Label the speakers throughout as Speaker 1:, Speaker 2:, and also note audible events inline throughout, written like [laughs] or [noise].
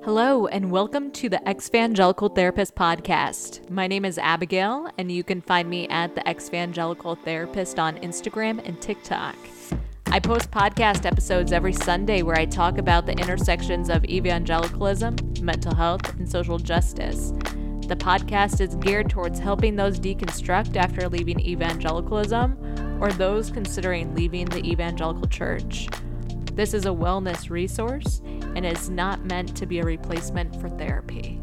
Speaker 1: Hello, and welcome to the Exvangelical Therapist Podcast. My name is Abigail, and you can find me at the Exvangelical Therapist on Instagram and TikTok. I post podcast episodes every Sunday where I talk about the intersections of evangelicalism, mental health, and social justice. The podcast is geared towards helping those deconstruct after leaving evangelicalism or those considering leaving the evangelical church. This is a wellness resource and is not meant to be a replacement for therapy.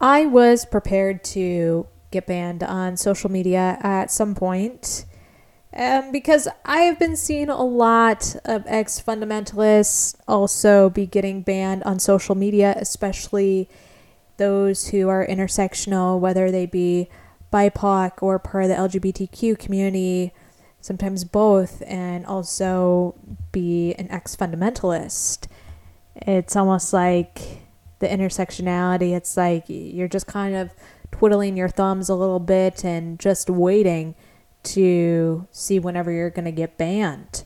Speaker 2: I was prepared to get banned on social media at some point. Um, because I have been seeing a lot of ex fundamentalists also be getting banned on social media, especially those who are intersectional, whether they be BIPOC or part of the LGBTQ community, sometimes both, and also be an ex fundamentalist. It's almost like the intersectionality, it's like you're just kind of twiddling your thumbs a little bit and just waiting to see whenever you're going to get banned.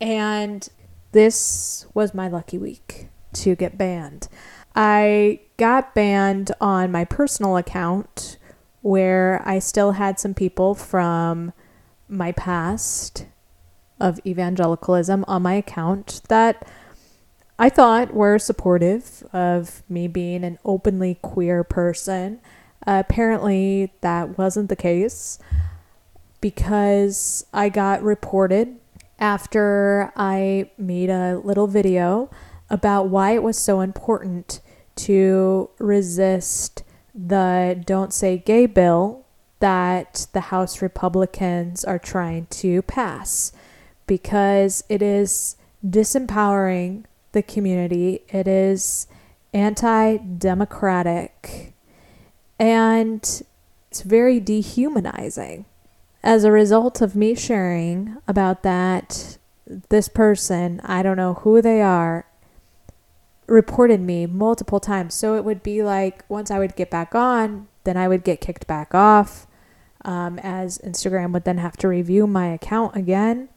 Speaker 2: And this was my lucky week to get banned. I got banned on my personal account where I still had some people from my past of evangelicalism on my account that I thought were supportive of me being an openly queer person apparently, that wasn't the case because I got reported after I made a little video about why it was so important to resist the Don't Say Gay bill that the House Republicans are trying to pass because it is disempowering the community, it is anti democratic and it's very dehumanizing. As a result of me sharing about that, this person, I don't know who they are, reported me multiple times. So it would be like once I would get back on, then I would get kicked back off, um, as Instagram would then have to review my account again.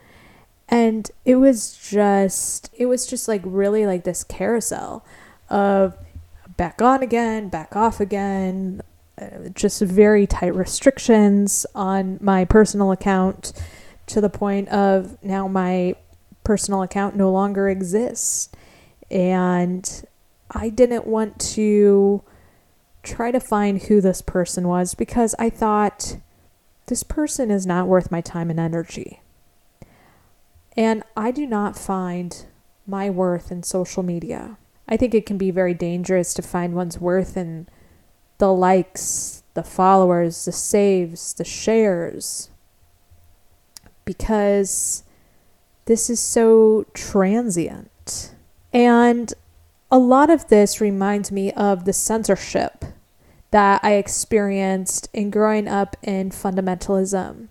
Speaker 2: And it was just, it was just like really like this carousel of back on again, back off again, Uh, just very tight restrictions on my personal account to the point of now my personal account no longer exists. And I didn't want to try to find who this person was because I thought this person is not worth my time and energy. And I do not find my worth in social media. I think it can be very dangerous to find one's worth in the likes, the followers, the saves, the shares. Because this is so transient. And a lot of this reminds me of the censorship that I experienced in growing up in fundamentalism.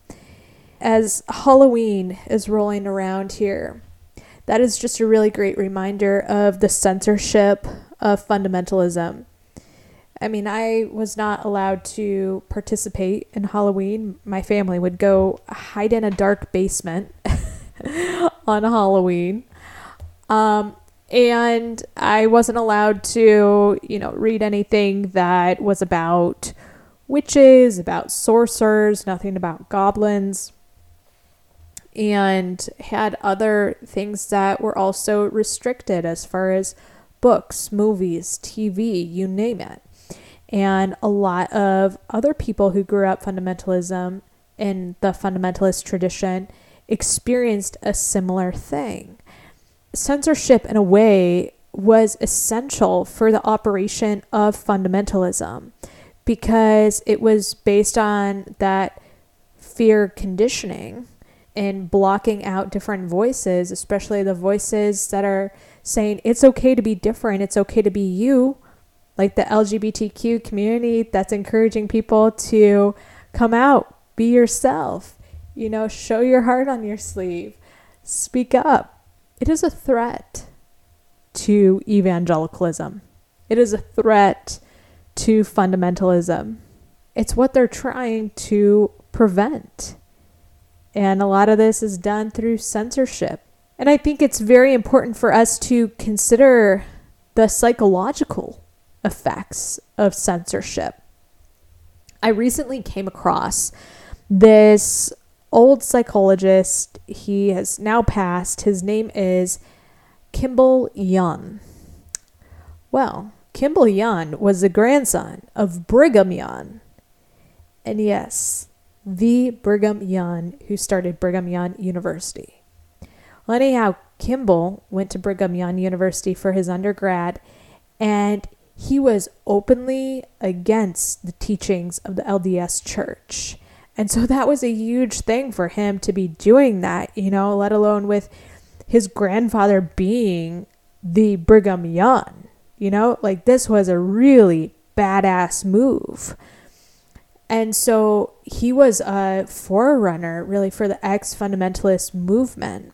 Speaker 2: As Halloween is rolling around here, that is just a really great reminder of the censorship of fundamentalism. I mean, I was not allowed to participate in Halloween. My family would go hide in a dark basement [laughs] on Halloween. Um, and I wasn't allowed to, you know, read anything that was about witches, about sorcerers, nothing about goblins. And had other things that were also restricted as far as books, movies, TV, you name it and a lot of other people who grew up fundamentalism in the fundamentalist tradition experienced a similar thing. Censorship, in a way, was essential for the operation of fundamentalism because it was based on that fear conditioning and blocking out different voices, especially the voices that are saying it's okay to be different, it's okay to be you, like the LGBTQ community that's encouraging people to come out, be yourself. You know, show your heart on your sleeve. Speak up. It is a threat to evangelicalism. It is a threat to fundamentalism. It's what they're trying to prevent. And a lot of this is done through censorship. And I think it's very important for us to consider the psychological effects of censorship. I recently came across this old psychologist. He has now passed. His name is Kimball Young. Well, Kimball Young was the grandson of Brigham Young. And yes, the Brigham Young who started Brigham Young University. Well, anyhow, Kimball went to Brigham Young University for his undergrad, and he was openly against the teachings of the LDS church. And so [laughs] that was a huge thing for him to be doing that, you know, let alone with his grandfather being the Brigham Young. You know, like this was a really badass move. And so he was a forerunner really for the ex fundamentalist movement.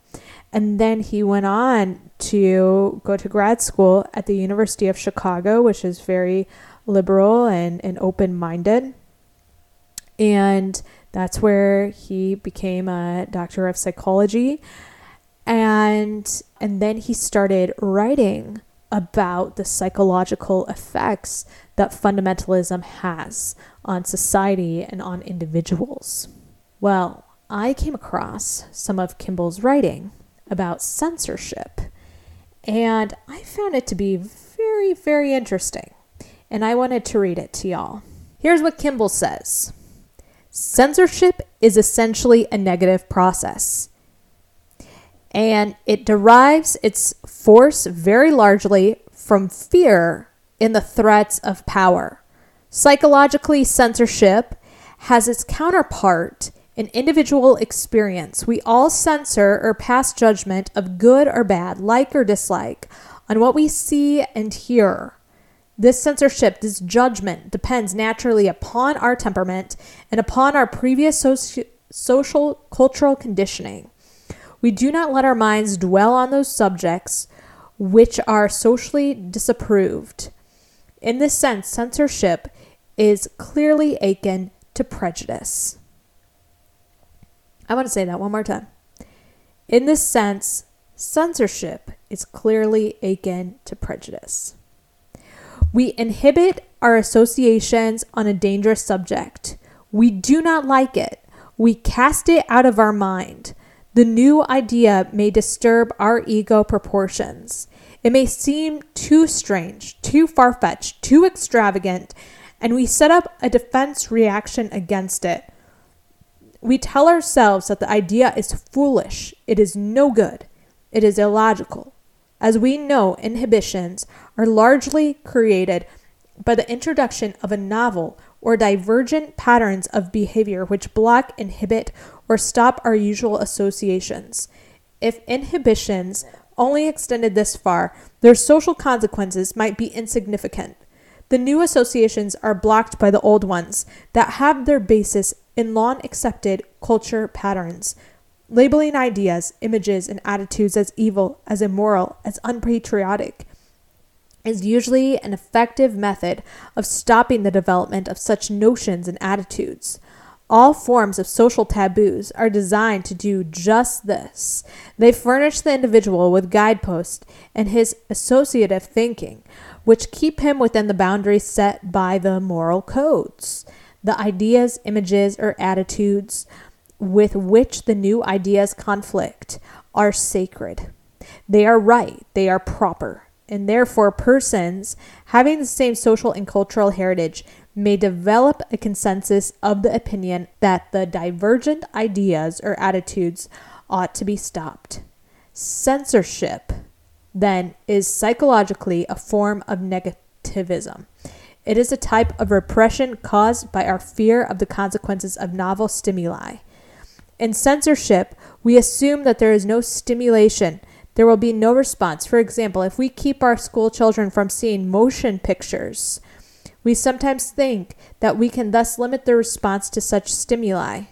Speaker 2: And then he went on to go to grad school at the University of Chicago, which is very liberal and, and open minded. And that's where he became a doctor of psychology. And and then he started writing about the psychological effects that fundamentalism has on society and on individuals. Well, I came across some of Kimball's writing about censorship, and I found it to be very, very interesting, and I wanted to read it to y'all. Here's what Kimball says Censorship is essentially a negative process, and it derives its force very largely from fear in the threats of power. Psychologically, censorship has its counterpart in individual experience. We all censor or pass judgment of good or bad, like or dislike, on what we see and hear. This censorship, this judgment, depends naturally upon our temperament and upon our previous soci- social cultural conditioning. We do not let our minds dwell on those subjects which are socially disapproved. In this sense, censorship is clearly akin to prejudice. I want to say that one more time. In this sense, censorship is clearly akin to prejudice. We inhibit our associations on a dangerous subject. We do not like it. We cast it out of our mind. The new idea may disturb our ego proportions. It may seem too strange, too far fetched, too extravagant, and we set up a defense reaction against it. We tell ourselves that the idea is foolish, it is no good, it is illogical. As we know, inhibitions are largely created by the introduction of a novel or divergent patterns of behavior which block, inhibit, or stop our usual associations. If inhibitions only extended this far, their social consequences might be insignificant. The new associations are blocked by the old ones that have their basis in long accepted culture patterns, labeling ideas, images, and attitudes as evil, as immoral, as unpatriotic, is usually an effective method of stopping the development of such notions and attitudes. All forms of social taboos are designed to do just this. They furnish the individual with guideposts and his associative thinking, which keep him within the boundaries set by the moral codes. The ideas, images, or attitudes with which the new ideas conflict are sacred. They are right, they are proper, and therefore persons having the same social and cultural heritage may develop a consensus of the opinion that the divergent ideas or attitudes ought to be stopped. Censorship, then, is psychologically a form of negativism. It is a type of repression caused by our fear of the consequences of novel stimuli. In censorship, we assume that there is no stimulation there will be no response. For example, if we keep our school children from seeing motion pictures, we sometimes think that we can thus limit their response to such stimuli.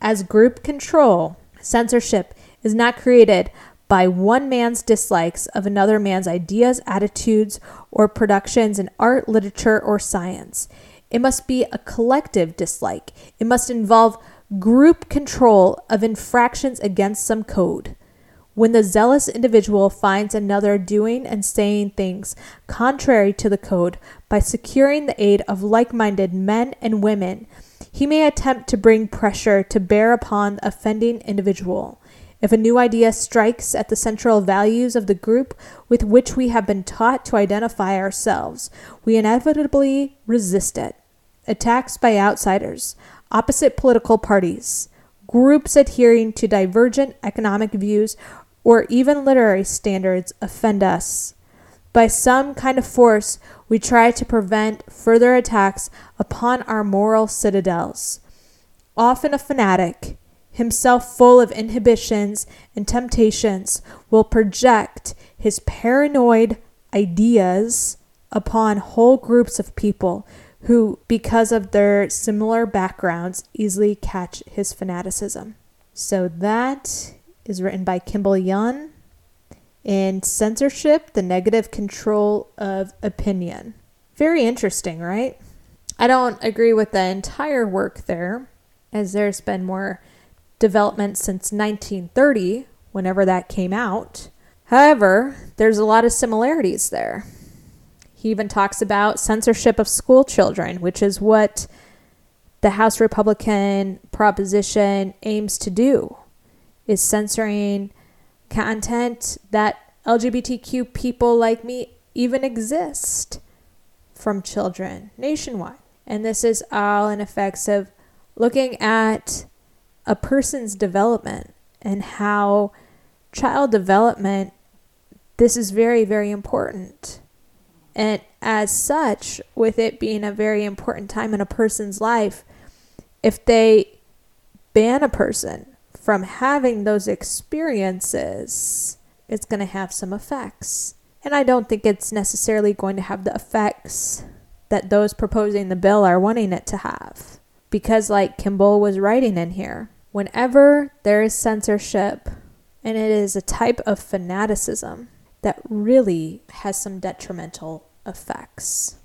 Speaker 2: as group control, censorship is not created by one man's dislikes of another man's ideas, attitudes, or productions in art, literature, or science. It must be a collective dislike. It must involve group control of infractions against some code. When the zealous individual finds another doing and saying things contrary to the code by securing the aid of like minded men and women, he may attempt to bring pressure to bear upon the offending individual. If a new idea strikes at the central values of the group with which we have been taught to identify ourselves, we inevitably resist it. Attacks by outsiders, opposite political parties, groups adhering to divergent economic views, or even literary standards offend us. By some kind of force, we try to prevent further attacks upon our moral citadels. Often a fanatic, himself full of inhibitions and temptations, will project his paranoid ideas upon whole groups of people who, because of their similar backgrounds, easily catch his fanaticism. So that is written by Kimball Young in Censorship, the Negative Control of Opinion. Very interesting, right? I don't agree with the entire work there, as there's been more development since 1930, whenever that came out. However, there's a lot of similarities there. He even talks about censorship of school children, which is what the House Republican proposition aims to do is censoring content that LGBTQ people like me even exist from children nationwide. And this is all in effects of looking at a person's development and how child development this is very very important and as such with it being a very important time in a person's life if they ban a person from having those experiences, it's going to have some effects. And I don't think it's necessarily going to have the effects that those proposing the bill are wanting it to have. Because, like Kimball was writing in here, whenever there is censorship, and it is a type of fanaticism that really has some detrimental effects.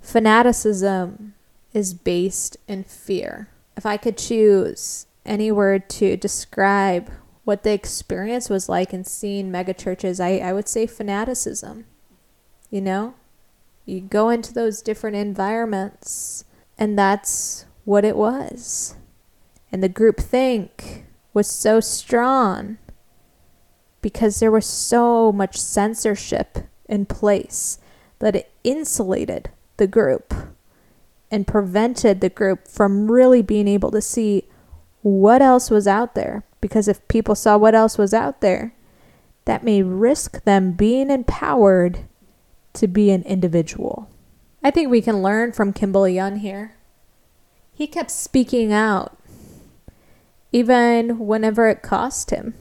Speaker 2: Fanaticism is based in fear. If I could choose any word to describe what the experience was like in seeing megachurches, I, I would say fanaticism. You know, you go into those different environments, and that's what it was. And the group think was so strong because there was so much censorship in place that it insulated the group and prevented the group from really being able to see what else was out there. Because if people saw what else was out there, that may risk them being empowered to be an individual. I think we can learn from Kimball Young here. He kept speaking out, even whenever it cost him,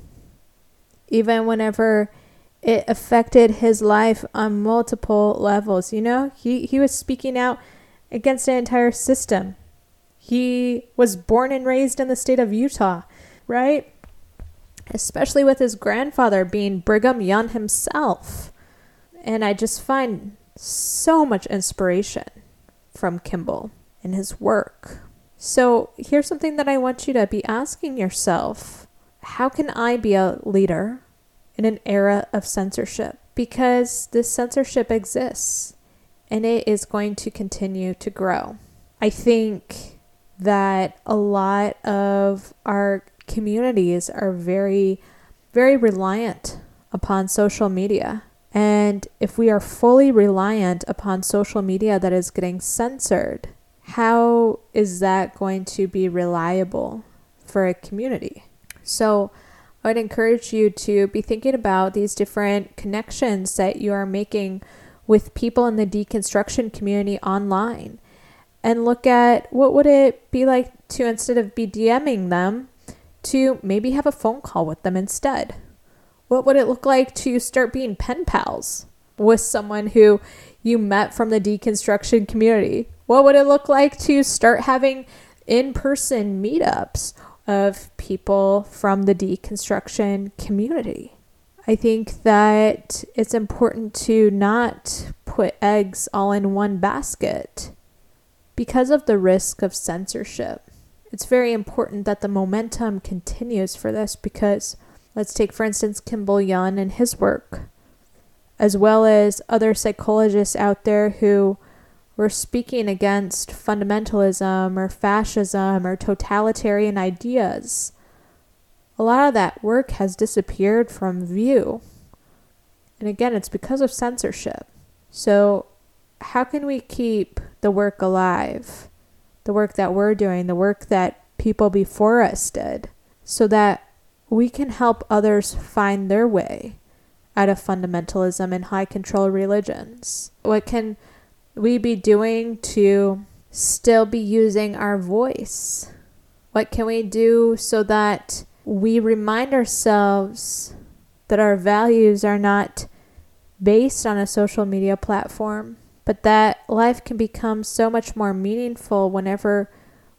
Speaker 2: even whenever it affected his life on multiple levels. You know, he, he was speaking out against an entire system. He was born and raised in the state of Utah, right? Especially with his grandfather being Brigham Young himself. And I just find so much inspiration from Kimball in his work. So here's something that I want you to be asking yourself How can I be a leader in an era of censorship? Because this censorship exists and it is going to continue to grow. I think that a lot of our communities are very, very reliant upon social media. And if we are fully reliant upon social media that is getting censored, how is that going to be reliable for a community? So, I would encourage you to be thinking about these different connections that you are making with people in the deconstruction community online and look at what would it be like to instead of be DMing them to maybe have a phone call with them instead. What would it look like to start being pen pals with someone who you met from the deconstruction community? What would it look like to start having in person meetups of people from the deconstruction community. I think that it's important to not put eggs all in one basket because of the risk of censorship. It's very important that the momentum continues for this because let's take, for instance, Kimball Young and his work, as well as other psychologists out there who were speaking against fundamentalism or fascism or totalitarian ideas a lot of that work has disappeared from view. And again, it's because of censorship. So, how can we keep the work alive? The work that we're doing, the work that people before us did, so that we can help others find their way out of fundamentalism and high control religions? What can we be doing to still be using our voice? What can we do so that we remind ourselves that our values are not based on a social media platform, but that life can become so much more meaningful whenever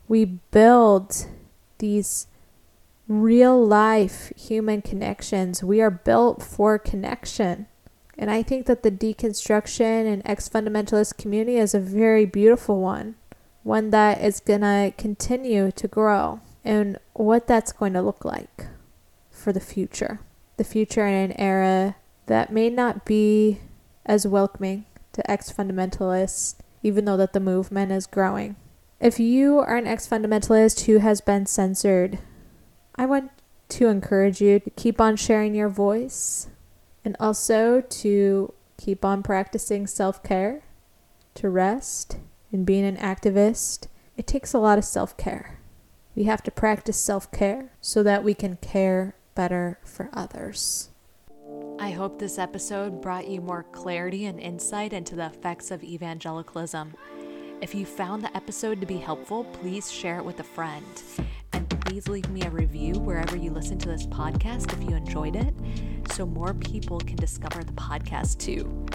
Speaker 2: we build these real life human connections. We are built for connection. And I think that the deconstruction and ex fundamentalist community is a very beautiful one, one that is going to continue to grow and what that's going to look like for the future. The future in an era that may not be as welcoming to ex fundamentalists, even though that the movement is growing. If you are an ex fundamentalist who has been censored, I want to encourage you to keep on sharing your voice and also to keep on practicing self care, to rest, and being an activist. It takes a lot of self care. We have to practice self care so that we can care better for others.
Speaker 1: I hope this episode brought you more clarity and insight into the effects of evangelicalism. If you found the episode to be helpful, please share it with a friend. Please leave me a review wherever you listen to this podcast if you enjoyed it, so more people can discover the podcast too.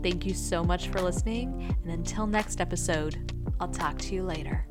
Speaker 1: Thank you so much for listening, and until next episode, I'll talk to you later.